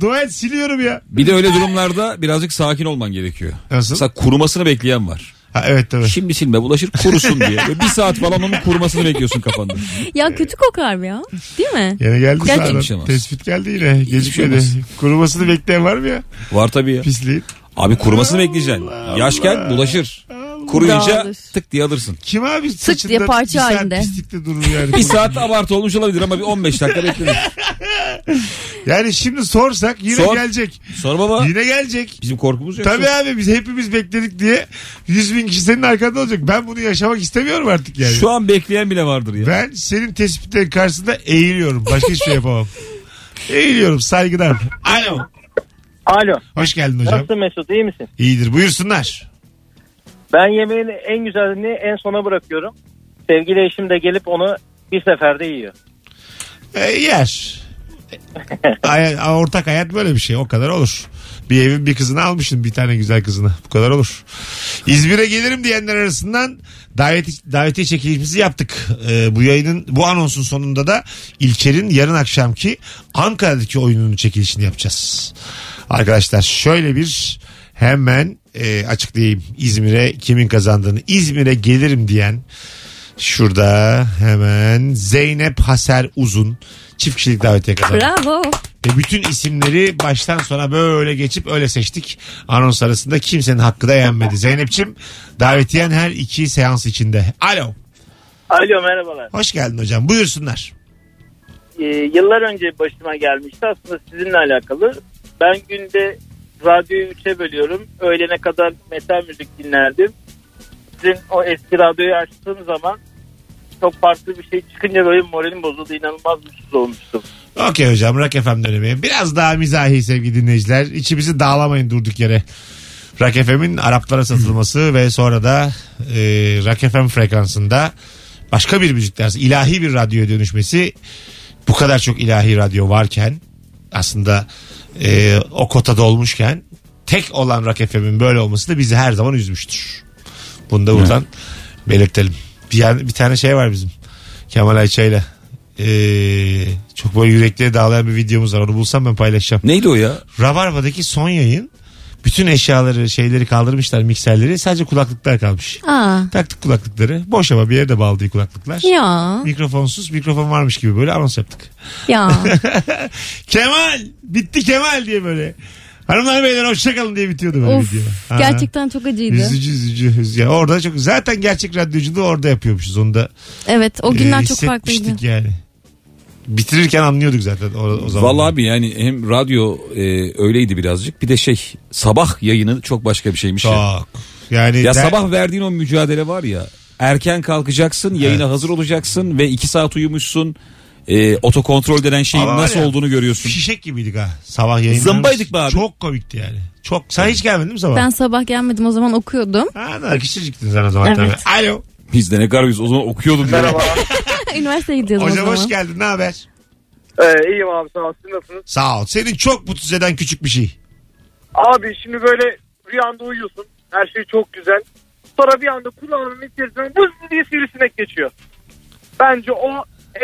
S2: Dua et siliyorum ya.
S3: Bir de öyle durumlarda birazcık sakin olman gerekiyor.
S2: Nasıl?
S3: Mesela kurumasını bekleyen var.
S2: Ha, evet tabii.
S3: Şimdi silme bulaşır kurusun diye. Böyle bir saat falan onun kurumasını bekliyorsun kafanda.
S4: Ya kötü kokar mı ya? Değil mi?
S2: Yine geldi
S4: Gerçekten
S2: sağdan.
S3: şey.
S2: Tespit geldi yine.
S3: şey
S2: Gecikmedi. Kurumasını bekleyen var mı ya?
S3: Var tabii ya.
S2: Pisliğin.
S3: Abi kurumasını bekleyeceksin.
S2: Allah
S3: Yaşken
S2: Allah.
S3: bulaşır. Kuruyunca
S4: Dağılır.
S3: tık diye alırsın.
S2: Kim abi saçında
S4: diye parça
S2: bir saat
S4: halinde.
S2: pislikte durur yani.
S3: Bir saat abartı olmuş olabilir ama bir 15 dakika beklenir.
S2: Yani şimdi sorsak yine
S3: Sor.
S2: gelecek.
S3: Sor baba.
S2: Yine gelecek.
S3: Bizim korkumuz yok.
S2: Tabii abi biz hepimiz bekledik diye 100 bin kişi senin arkanda olacak. Ben bunu yaşamak istemiyorum artık yani.
S3: Şu an bekleyen bile vardır ya.
S2: Ben senin tespitlerin karşısında eğiliyorum. Başka hiçbir şey yapamam. Eğiliyorum saygıdan. Alo.
S9: Alo.
S2: Hoş geldin hocam.
S9: Nasılsın Mesut iyi misin?
S2: İyidir buyursunlar.
S9: Ben yemeğin en güzelini en sona bırakıyorum. Sevgili eşim de gelip onu bir seferde yiyor.
S2: E, yer. Ay- ortak hayat böyle bir şey. O kadar olur. Bir evin bir kızını almışsın. Bir tane güzel kızını. Bu kadar olur. İzmir'e gelirim diyenler arasından davet, davetiye çekilişimizi yaptık. Ee, bu yayının bu anonsun sonunda da İlker'in yarın akşamki Ankara'daki oyununun çekilişini yapacağız. Arkadaşlar şöyle bir hemen e, açıklayayım İzmir'e kimin kazandığını. İzmir'e gelirim diyen şurada hemen Zeynep Haser Uzun çift kişilik davetiye kazandı.
S4: Bravo.
S2: Ve bütün isimleri baştan sona böyle geçip öyle seçtik. Anons arasında kimsenin hakkı da yenmedi. Zeynep'ciğim davetiyen her iki seans içinde. Alo.
S9: Alo merhabalar.
S2: Hoş geldin hocam. Buyursunlar.
S9: Ee, yıllar önce başıma gelmişti aslında sizinle alakalı. Ben günde radyoyu üçe bölüyorum. Öğlene kadar metal müzik dinlerdim. Sizin o eski radyoyu açtığım zaman çok farklı bir şey çıkınca böyle moralim bozuldu. İnanılmaz mutsuz olmuştum.
S2: Okey hocam Rock FM dönemi. Biraz daha mizahi sevgili dinleyiciler. İçimizi dağlamayın durduk yere. Rock FM'in Araplara satılması ve sonra da e, Rock FM frekansında başka bir müzik dersi, ilahi bir radyoya dönüşmesi bu kadar çok ilahi radyo varken aslında e, o kota dolmuşken tek olan Rock FM'in böyle olması da bizi her zaman üzmüştür. Bunu da buradan belirtelim. Bir, yer- bir tane şey var bizim. Kemal Ayça'yla. Ee, çok böyle yürekleri dağlayan bir videomuz var. Onu bulsam ben paylaşacağım.
S3: Neydi o ya?
S2: Rabarba'daki son yayın bütün eşyaları şeyleri kaldırmışlar mikserleri sadece kulaklıklar kalmış.
S4: Aa.
S2: Taktık kulaklıkları. Boş ama bir yere de bağlı değil kulaklıklar.
S4: Ya.
S2: Mikrofonsuz mikrofon varmış gibi böyle anons yaptık.
S4: Ya.
S2: Kemal bitti Kemal diye böyle. Hanımlar beyler hoşçakalın diye bitiyordu böyle
S4: of.
S2: video. Aha.
S4: Gerçekten çok acıydı.
S2: Üzücü üzücü. üzücü. Ya orada çok zaten gerçek radyoculuğu orada yapıyormuşuz. Onu da
S4: Evet o günler
S2: e,
S4: çok farklıydı.
S2: yani. Bitirirken anlıyorduk zaten o, o zaman.
S3: Vallahi abi yani hem radyo e, öyleydi birazcık. Bir de şey sabah yayını çok başka bir şeymiş. ya.
S2: Çok. Yani
S3: Ya
S2: der-
S3: sabah verdiğin o mücadele var ya. Erken kalkacaksın, yayına hazır olacaksın ve iki saat uyumuşsun. E, otokontrol denen şeyin
S2: Ama var
S3: nasıl
S2: ya,
S3: olduğunu görüyorsun.
S2: Fişek gibiydik ha. Sabah yayınlarımız.
S3: Zımbaydık be abi.
S2: Çok komikti yani. Çok. Sen hiç gelmedin mi sabah?
S4: Ben sabah gelmedim o zaman okuyordum.
S2: Ha, da küçücüktün sen o zaman
S4: Evet.
S2: tabii. Alo.
S3: Biz de ne kadar biz o zaman okuyorduk. ya.
S4: Üniversiteye gidiyordum o
S2: Hocam
S4: zaman.
S2: hoş geldin. Ne haber?
S5: Ee, iyiyim abi sağ ol. Siz nasılsınız?
S2: Sağ ol. Senin çok mutsuz eden küçük bir şey.
S5: Abi şimdi böyle rüyanda uyuyorsun. Her şey çok güzel. Sonra bir anda kulağının içerisinden buz diye sivrisinek geçiyor. Bence o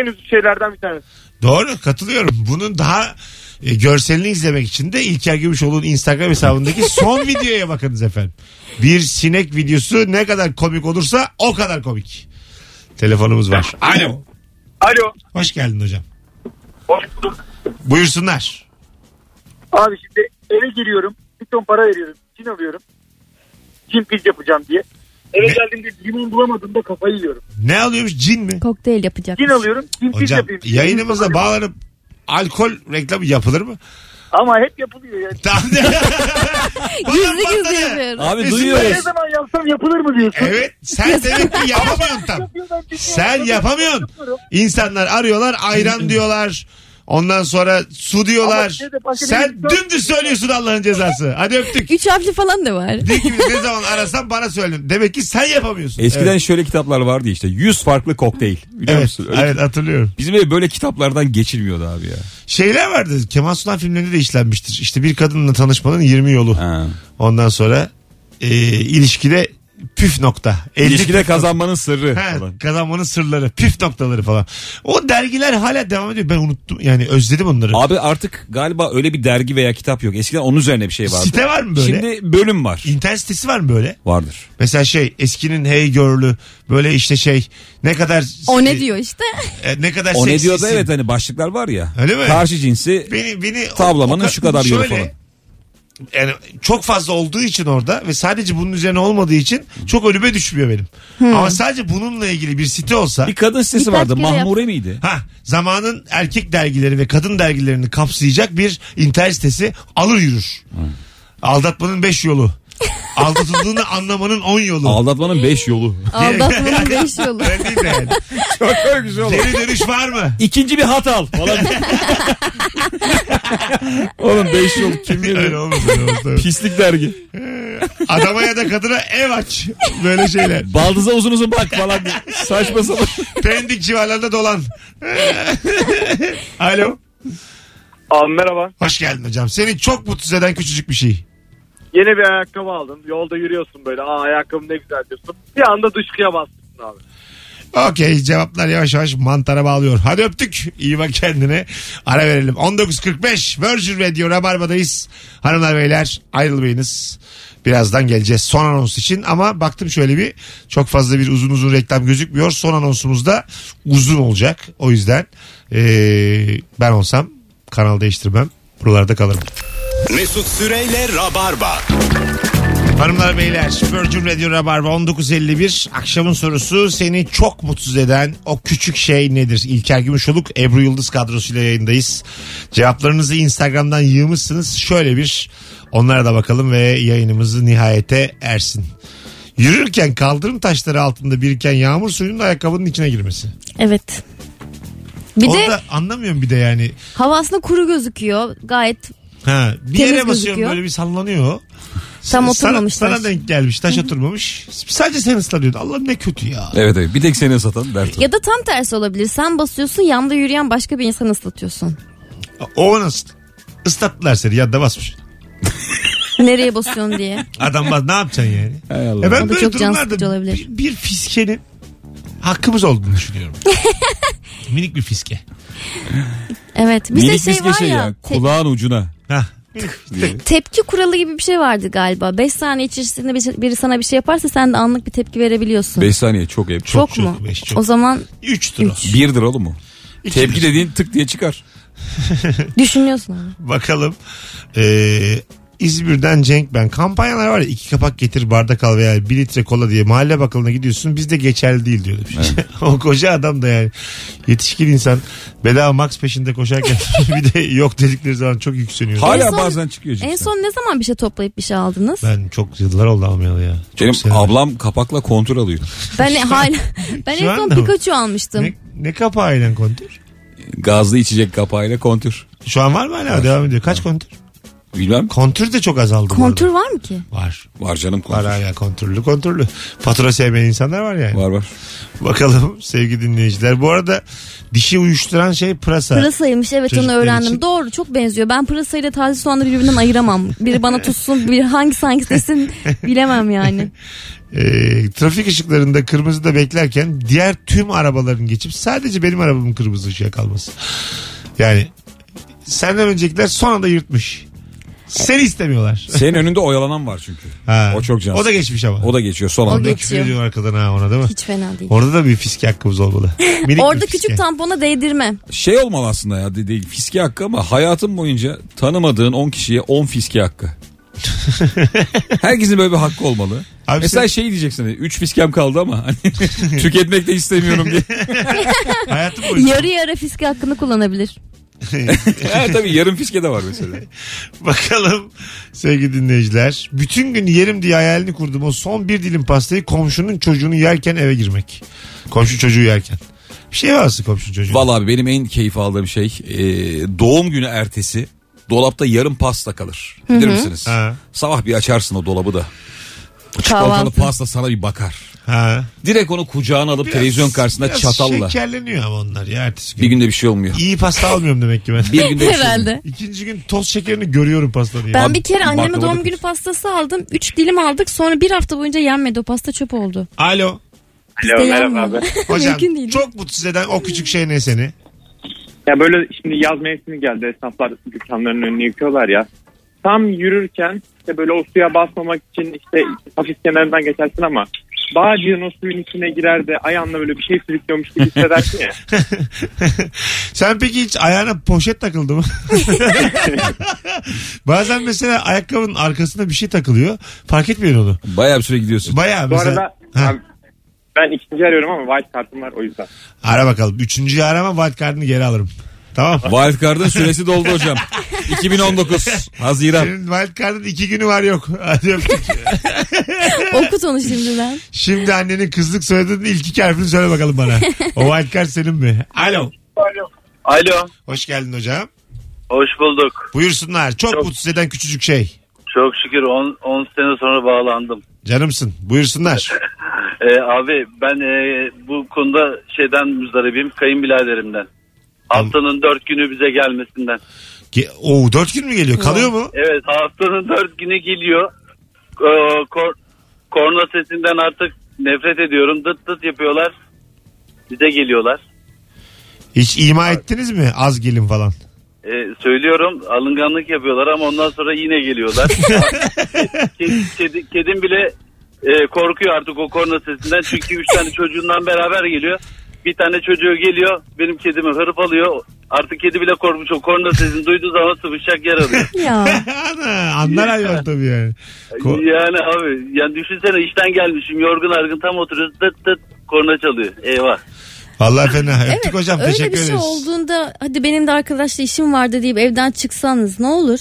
S5: en üzücü şeylerden bir tanesi.
S2: Doğru katılıyorum. Bunun daha e, görselini izlemek için de İlker Gümüşoğlu'nun Instagram hesabındaki son videoya bakınız efendim. Bir sinek videosu ne kadar komik olursa o kadar komik. Telefonumuz var. Alo.
S5: Alo.
S2: Hoş geldin hocam.
S5: Hoş bulduk.
S2: Buyursunlar.
S5: Abi şimdi eve geliyorum. Bir ton para veriyorum. Cin alıyorum. Cin pil yapacağım diye. Eve
S2: Ne?
S5: geldiğimde limon bulamadığımda kafayı yiyorum.
S2: Ne alıyormuş cin mi?
S4: Kokteyl yapacak.
S5: Cin alıyorum. Cin pil
S2: Hocam
S5: yapayım.
S2: yayınımıza bağlanıp alkol reklamı yapılır mı?
S5: Ama hep yapılıyor yani.
S2: Tamam.
S4: Gizli gizli
S2: Patladı.
S4: yapıyoruz.
S3: Abi
S2: Mesut
S5: Ne
S3: duyuyoruz.
S5: zaman yapsam yapılır mı diyorsun?
S2: Evet sen demek ki yapamıyorsun tam. Sen yapamıyorsun. İnsanlar arıyorlar ayran diyorlar. Ondan sonra su diyorlar.
S5: Ama başka
S2: Sen
S5: bir-
S2: dümdüz söylüyorsun Allah'ın cezası. Hadi öptük.
S4: Üç harfli falan da var.
S2: De gibi ne zaman arasam bana söyle. Demek ki sen yapamıyorsun.
S3: Eskiden
S2: evet.
S3: şöyle kitaplar vardı işte 100 farklı kokteyl. Biliyor
S2: Evet,
S3: musun? Öyle-
S2: evet hatırlıyorum.
S3: Bizim ev böyle kitaplardan geçilmiyordu abi ya.
S2: Şeyler vardı. Kemal Sunal filmlerinde de işlenmiştir. İşte bir kadınla tanışmanın 20 yolu.
S3: Ha.
S2: Ondan sonra e, ilişkide püf nokta.
S3: İlişkide
S2: püf
S3: kazanmanın sırrı
S2: Ha,
S3: falan.
S2: kazanmanın sırları, püf noktaları falan. O dergiler hala devam ediyor. Ben unuttum. Yani özledim onları.
S3: Abi artık galiba öyle bir dergi veya kitap yok. Eskiden onun üzerine bir şey vardı.
S2: Site var mı böyle?
S3: Şimdi bölüm var.
S2: İnternet sitesi var mı böyle?
S3: Vardır.
S2: Mesela şey eskinin Hey Girl'ü böyle işte şey ne kadar
S4: O ne diyor işte.
S2: e, ne kadar
S3: O ne
S2: seksisin.
S3: diyordu evet hani başlıklar var ya.
S2: Öyle mi?
S3: Karşı cinsi
S2: Beni beni
S3: Tavlamanın
S2: o- o-
S3: şu kadar yolu falan.
S2: Yani çok fazla olduğu için orada ve sadece bunun üzerine olmadığı için çok önüme düşmüyor benim. Ama sadece bununla ilgili bir site olsa
S3: Bir kadın sitesi
S4: Birkaç
S3: vardı.
S4: kere yap-
S3: Mahmure miydi?
S2: ha zamanın erkek dergileri ve kadın dergilerini kapsayacak bir internet sitesi alır yürür. Aldatmanın 5 yolu. Aldatıldığını anlamanın 10 yolu.
S3: Aldatmanın 5 yolu.
S4: Aldatmanın beş yolu.
S2: Öyle değil mi yani?
S3: Çok güzel olur.
S2: Geri dönüş var mı?
S3: İkinci bir hat al falan. Oğlum 5 yol kim
S2: Öyle
S3: bilir?
S2: olmaz. öyle olmaz, tabii.
S3: Pislik dergi.
S2: Adama ya da kadına ev aç. Böyle şeyler.
S3: Baldıza uzun uzun bak falan diye. Saçma sapan.
S2: Pendik civarlarında dolan. Alo.
S5: Abi merhaba.
S2: Hoş geldin hocam. Seni çok mutsuz eden küçücük bir şey.
S5: Yeni bir ayakkabı aldım. Yolda yürüyorsun böyle. Aa ayakkabım ne güzel diyorsun. Bir anda dışkıya bastın abi.
S2: Okey cevaplar yavaş yavaş mantara bağlıyor. Hadi öptük. İyi bak kendine. Ara verelim. 19.45 Virgin Radio Rabarba'dayız. Hanımlar beyler ayrılmayınız. Birazdan geleceğiz son anons için ama baktım şöyle bir çok fazla bir uzun uzun reklam gözükmüyor. Son anonsumuz da uzun olacak. O yüzden eee, ben olsam kanal değiştirmem. Buralarda kalırım.
S1: Mesut Süreyle Rabarba.
S2: Hanımlar beyler Virgin Radio Rabarba 1951 akşamın sorusu seni çok mutsuz eden o küçük şey nedir? İlker Gümüşoluk Ebru Yıldız kadrosuyla yayındayız. Cevaplarınızı Instagram'dan yığmışsınız. Şöyle bir onlara da bakalım ve yayınımızı nihayete ersin. Yürürken kaldırım taşları altında biriken yağmur suyunun da ayakkabının içine girmesi.
S4: Evet. Bir
S2: Onu
S4: de
S2: anlamıyorum bir de yani.
S4: hava aslında kuru gözüküyor. Gayet
S2: Ha, bir
S4: Temiz
S2: yere basıyorum
S4: gözüküyor.
S2: böyle bir sallanıyor.
S4: Tam
S2: Sana-
S4: oturmamış
S2: Sana,
S4: taş.
S2: denk gelmiş taş oturmamış. Sadece sen ıslanıyordun. Allah ne kötü ya.
S3: Evet evet bir tek seni satan dert o.
S4: ya da tam tersi olabilir. Sen basıyorsun yanda yürüyen başka bir insan ıslatıyorsun.
S2: O nasıl? Islattılar seni yanında basmış.
S4: Nereye basıyorsun diye.
S2: Adam bas ne yapacaksın yani?
S3: Hay Allah.
S2: E ben
S4: da
S2: böyle
S4: çok can
S2: durumlarda
S4: olabilir.
S2: Bir, bir fiskenin hakkımız olduğunu düşünüyorum. Minik bir fiske.
S4: Evet. Bir de
S3: Minik
S4: şey
S3: fiske
S4: var
S3: şey
S4: ya.
S3: ya.
S4: te-
S3: Kulağın ucuna.
S2: Hah.
S4: tepki kuralı gibi bir şey vardı galiba. 5 saniye içerisinde bir- biri sana bir şey yaparsa sen de anlık bir tepki verebiliyorsun.
S3: 5 saniye çok ev.
S4: çok,
S2: çok,
S4: mu?
S2: beş çok.
S4: O zaman
S2: Üçtür o.
S4: Üç.
S3: Birdir oğlum mu?
S2: İkidir.
S3: Tepki dediğin tık diye çıkar.
S4: düşünüyorsun abi.
S2: Bakalım. Ee, İzmir'den Cenk ben. Kampanyalar var ya iki kapak getir bardak al veya bir litre kola diye mahalle bakkalına gidiyorsun bizde geçerli değil diyor. demiş. o koca adam da yani yetişkin insan bedava max peşinde koşarken bir de yok dedikleri zaman çok yükseliyor.
S3: Hala
S4: En son-
S3: bazen çıkıyor.
S4: En son ne zaman bir şey toplayıp bir şey aldınız?
S2: Ben çok yıllar oldu almayalı ya. Çok
S3: Benim
S2: severim.
S3: ablam kapakla kontrol alıyor.
S4: Ben hala ben
S2: Şu
S4: en son
S2: anda mı?
S4: Pikachu almıştım.
S2: Ne, ne kapağıyla kontür?
S3: Gazlı içecek kapağıyla kontür.
S2: Şu an var mı hala devam ediyor? Kaç kontür?
S3: Bilmem.
S2: Kontür de çok azaldı. bu
S4: Kontür
S2: arada.
S4: var mı ki?
S2: Var.
S3: Var canım
S2: Var
S3: kontür.
S2: hala kontürlü kontürlü. Fatura sevmeyen insanlar var yani.
S3: Var var.
S2: Bakalım sevgili dinleyiciler. Bu arada dişi uyuşturan şey pırasa.
S4: Pırasaymış evet onu
S2: Çocuklar
S4: öğrendim.
S2: için.
S4: Doğru çok benziyor. Ben pırasayla taze soğanı birbirinden ayıramam. Biri bana tutsun bir hangisi hangisi desin bilemem yani.
S2: Ee, trafik ışıklarında kırmızıda beklerken diğer tüm arabaların geçip sadece benim arabamın kırmızı ışığa kalması. Yani senden öncekiler son anda yırtmış. Seni istemiyorlar.
S3: Senin önünde oyalanan var çünkü.
S2: Ha.
S3: O çok can.
S2: O da geçmiş ama.
S3: O da geçiyor son
S4: O
S3: anda.
S4: geç-
S2: Küfür ediyor arkadan ha ona değil mi?
S4: Hiç fena değil.
S2: Orada da bir fiske hakkımız olmalı. Minik bir
S4: Orada
S2: fiske.
S4: küçük tampona değdirme.
S3: Şey olmalı aslında ya de- değil fiske hakkı ama hayatın boyunca tanımadığın 10 kişiye 10 fiske hakkı. Herkesin böyle bir hakkı olmalı.
S2: Abi
S3: Mesela
S2: sen-
S3: şey diyeceksin 3 fiskem kaldı ama hani tüketmek de istemiyorum diye.
S2: Hayatım boyunca.
S4: Yarı yarı fiske hakkını kullanabilir.
S3: ha, tabii yarım fiske de var mesela.
S2: Bakalım sevgili dinleyiciler. Bütün gün yerim diye hayalini kurdum. O son bir dilim pastayı komşunun çocuğunu yerken eve girmek. Komşu çocuğu yerken. Bir şey var aslında komşu çocuğu.
S3: Vallahi benim en keyif aldığım şey e, doğum günü ertesi dolapta yarım pasta kalır. Bilir misiniz?
S2: Ha.
S3: Sabah bir açarsın o dolabı da. Çikolatalı
S4: Kahvaltı.
S3: pasta sana bir bakar.
S2: Ha.
S3: Direkt onu kucağına alıp
S2: Biraz-
S3: televizyon karşısında
S2: biraz
S3: çatalla.
S2: şekerleniyor ama onlar ya ertesi gün.
S3: Bir günde bir şey olmuyor.
S2: İyi pasta almıyorum demek ki ben.
S3: Bir günde bir şey olmuyor.
S4: Herhalde.
S2: İkinci gün toz şekerini görüyorum pasta diye.
S4: Ben
S3: Abi,
S4: bir kere anneme
S3: baklava
S4: doğum günü
S3: kötü.
S4: pastası aldım. Üç dilim aldık sonra bir hafta boyunca yenmedi. O pasta çöp oldu.
S2: Alo.
S9: Alo merhaba abi.
S2: Hocam
S4: Mümkün değil.
S2: çok mutsuz eden o küçük şey ne seni?
S9: Ya böyle şimdi yaz mevsimi geldi. Esnaflar dükkanlarının önünü yıkıyorlar ya. Tam yürürken işte böyle o suya basmamak için işte hafif kenarından geçersin ama
S5: bağcığın o suyun içine girer de ayağınla böyle bir şey sürüklüyormuş gibi hissedersin ya.
S2: Sen peki hiç ayağına poşet takıldı mı? Bazen mesela ayakkabının arkasına bir şey takılıyor. Fark etmiyorsun onu.
S3: Bayağı bir süre gidiyorsun.
S2: Bayağı
S5: Bu
S2: mesela.
S5: arada
S2: Ha,
S5: abi, ben ikinci arıyorum ama white kartım var o yüzden.
S2: ara bakalım. Üçüncüyü arama wild card'ını geri alırım. Tamam.
S3: Wildcard'ın süresi doldu hocam. 2019 Haziran.
S2: Senin wild card'ın iki günü var yok. Hadi öptük.
S4: Okut onu şimdiden.
S2: Şimdi annenin kızlık soyadının ilk iki harfini söyle bakalım bana. O wild card senin mi? Alo.
S8: Alo.
S2: Hoş geldin hocam.
S8: Hoş bulduk.
S2: Buyursunlar. Çok,
S8: Çok-
S2: mutsuz eden küçücük şey.
S8: Çok şükür 10 sene sonra bağlandım.
S2: Canımsın. Buyursunlar.
S8: Ee, abi ben e, bu konuda şeyden müzdaribim kayınbiraderimden. Haftanın dört günü bize gelmesinden.
S2: Ge- Oo, dört gün mü geliyor? Kalıyor mu?
S8: Evet haftanın dört günü geliyor. Ee, kor- korna sesinden artık nefret ediyorum. Dıt dıt yapıyorlar. Bize geliyorlar.
S2: Hiç ima ettiniz mi? Az gelin falan.
S8: Ee, söylüyorum alınganlık yapıyorlar ama ondan sonra yine geliyorlar. kedi, kedi- kedim bile e, korkuyor artık o korna sesinden. Çünkü üç tane çocuğundan beraber geliyor. Bir tane çocuğu geliyor benim kedimi hırpalıyor. Artık kedi bile korkmuş o korna sesini duyduğu zaman sıvışacak yer arıyor.
S4: Ya.
S2: Ana, anlar hayvan tabii yani. Ko-
S8: yani abi yani düşünsene işten gelmişim yorgun argın tam oturuyoruz tıt tıt korna çalıyor. Eyvah.
S2: Vallahi fena. Öptük
S4: Evet
S2: hocam.
S4: öyle
S2: Teşekkür
S4: bir şey
S2: ederiz.
S4: olduğunda hadi benim de arkadaşla işim vardı deyip evden çıksanız ne olur?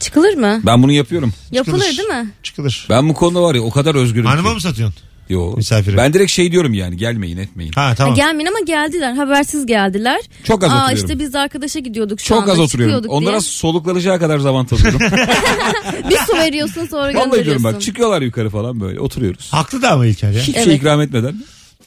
S4: Çıkılır mı?
S3: Ben bunu yapıyorum.
S4: Yapılır
S2: Çıkılır.
S4: değil mi?
S2: Çıkılır.
S3: Ben bu konuda var ya o kadar özgürüm
S2: Hanıma
S3: ki.
S2: mı satıyorsun?
S3: Yo.
S2: Misafire?
S3: Ben direkt şey diyorum yani gelmeyin etmeyin.
S2: Ha
S4: Ha,
S2: tamam.
S4: gelmeyin ama geldiler. Habersiz geldiler.
S3: Çok az
S4: Aa
S3: oturuyorum.
S4: işte biz de arkadaşa gidiyorduk şu
S3: Çok
S4: anda.
S3: az oturuyorum. Onlara
S4: diye.
S3: soluklanacağı kadar zaman tanıyorum.
S4: Bir su veriyorsun sonra
S3: Vallahi
S4: gönderiyorsun.
S3: bak çıkıyorlar yukarı falan böyle oturuyoruz.
S2: Haklı da ama İlker ya.
S3: Hiçbir
S4: Evet.
S3: şey ikram etmeden.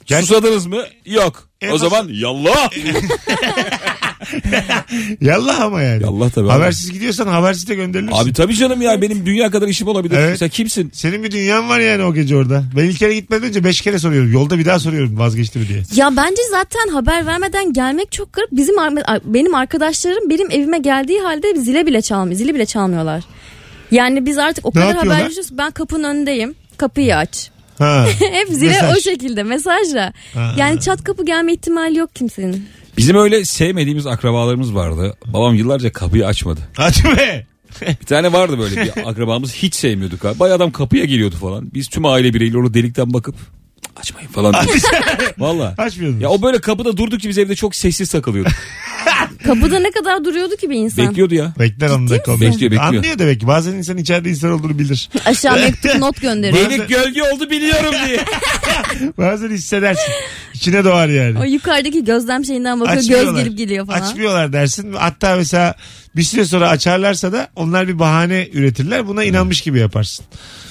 S2: Gerçi-
S3: Susadınız mı? Yok.
S2: En
S3: o zaman yallah.
S2: Yallah ama yani.
S3: Yallah tabii abi.
S2: Habersiz gidiyorsan habersiz de gönderilirsin.
S3: Abi tabii canım ya benim dünya kadar işim olabilir.
S2: Evet.
S3: Sen kimsin?
S2: Senin bir dünyan var yani o gece orada. Ben ilk kere gitmeden önce beş kere soruyorum. Yolda bir daha soruyorum vazgeçti mi diye.
S4: Ya bence zaten haber vermeden gelmek çok garip. Bizim benim arkadaşlarım benim evime geldiği halde zile bile çalmıyor. Zili bile çalmıyorlar. Yani biz artık o
S2: Ne
S4: kadar haberleşiyoruz. Ben kapının önündeyim. Kapıyı aç.
S2: Ha.
S4: Hep zile
S2: Mesaj.
S4: o şekilde mesajla.
S2: Ha.
S4: Yani çat kapı gelme ihtimali yok kimsenin.
S3: Bizim öyle sevmediğimiz akrabalarımız vardı. Babam yıllarca kapıyı açmadı.
S2: Hadi be.
S3: Bir tane vardı böyle bir akrabamız hiç sevmiyorduk abi. Bayağı adam kapıya geliyordu falan. Biz tüm aile bireyleri onu delikten bakıp "Cık, açmayın falan. dedik. Valla.
S2: Açmıyordunuz.
S3: Ya o böyle kapıda durdukça biz evde çok sessiz takılıyorduk.
S4: Kapıda ne kadar duruyordu ki bir insan?
S3: Bekliyordu ya.
S2: Bekler onu da
S4: misin?
S2: konu.
S3: Bekliyor, bekliyor.
S2: Anlıyor demek ki. Bazen insan içeride insan olduğunu bilir.
S4: Aşağı mektup not gönderiyor.
S3: Delik gölge oldu biliyorum diye.
S2: Bazen hissedersin. İçine doğar yani.
S4: O yukarıdaki gözlem şeyinden bakıyor göz
S2: Açmıyorlar.
S4: gelip geliyor falan.
S2: Açmıyorlar dersin. Hatta mesela bir süre sonra açarlarsa da onlar bir bahane üretirler. Buna inanmış gibi yaparsın.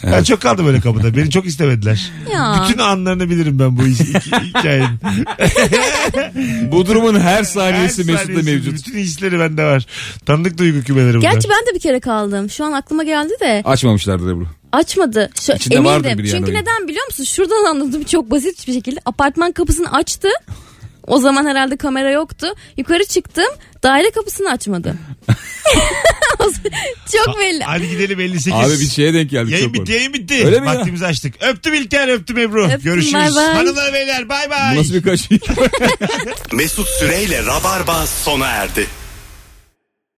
S2: Ben çok kaldım öyle kapıda. Beni çok istemediler.
S4: Ya.
S2: Bütün anlarını bilirim ben bu hikayenin.
S3: Bu durumun her
S2: Her
S3: saniyesi Mesut'ta
S2: saniyesi,
S3: mevcut.
S2: Bütün hisleri bende var. Tanıdık duygu kümeleri bunlar.
S4: Gerçi ben de bir kere kaldım. Şu an aklıma geldi de
S3: Açmamışlardır Ebru.
S4: Açmadı. Şu,
S3: İçinde vardır
S4: emindim.
S3: bir yani
S4: Çünkü
S3: öyle.
S4: neden biliyor musun? Şuradan anladım çok basit bir şekilde. Apartman kapısını açtı. O zaman herhalde kamera yoktu. Yukarı çıktım. Daire kapısını açmadı. çok belli.
S2: Hadi gidelim 58.
S3: Abi bir şeye denk geldik.
S2: Yayın
S3: çok
S2: bitti yayın bitti.
S3: Öyle mi ya?
S2: Vaktimizi açtık. Öptüm İlker öptüm Ebru.
S4: Öptüm,
S2: Görüşürüz.
S4: bay bay.
S2: Hanımlar beyler bay bay.
S3: Bu nasıl bir kaçış?
S1: Mesut Süreyle Rabarba sona erdi.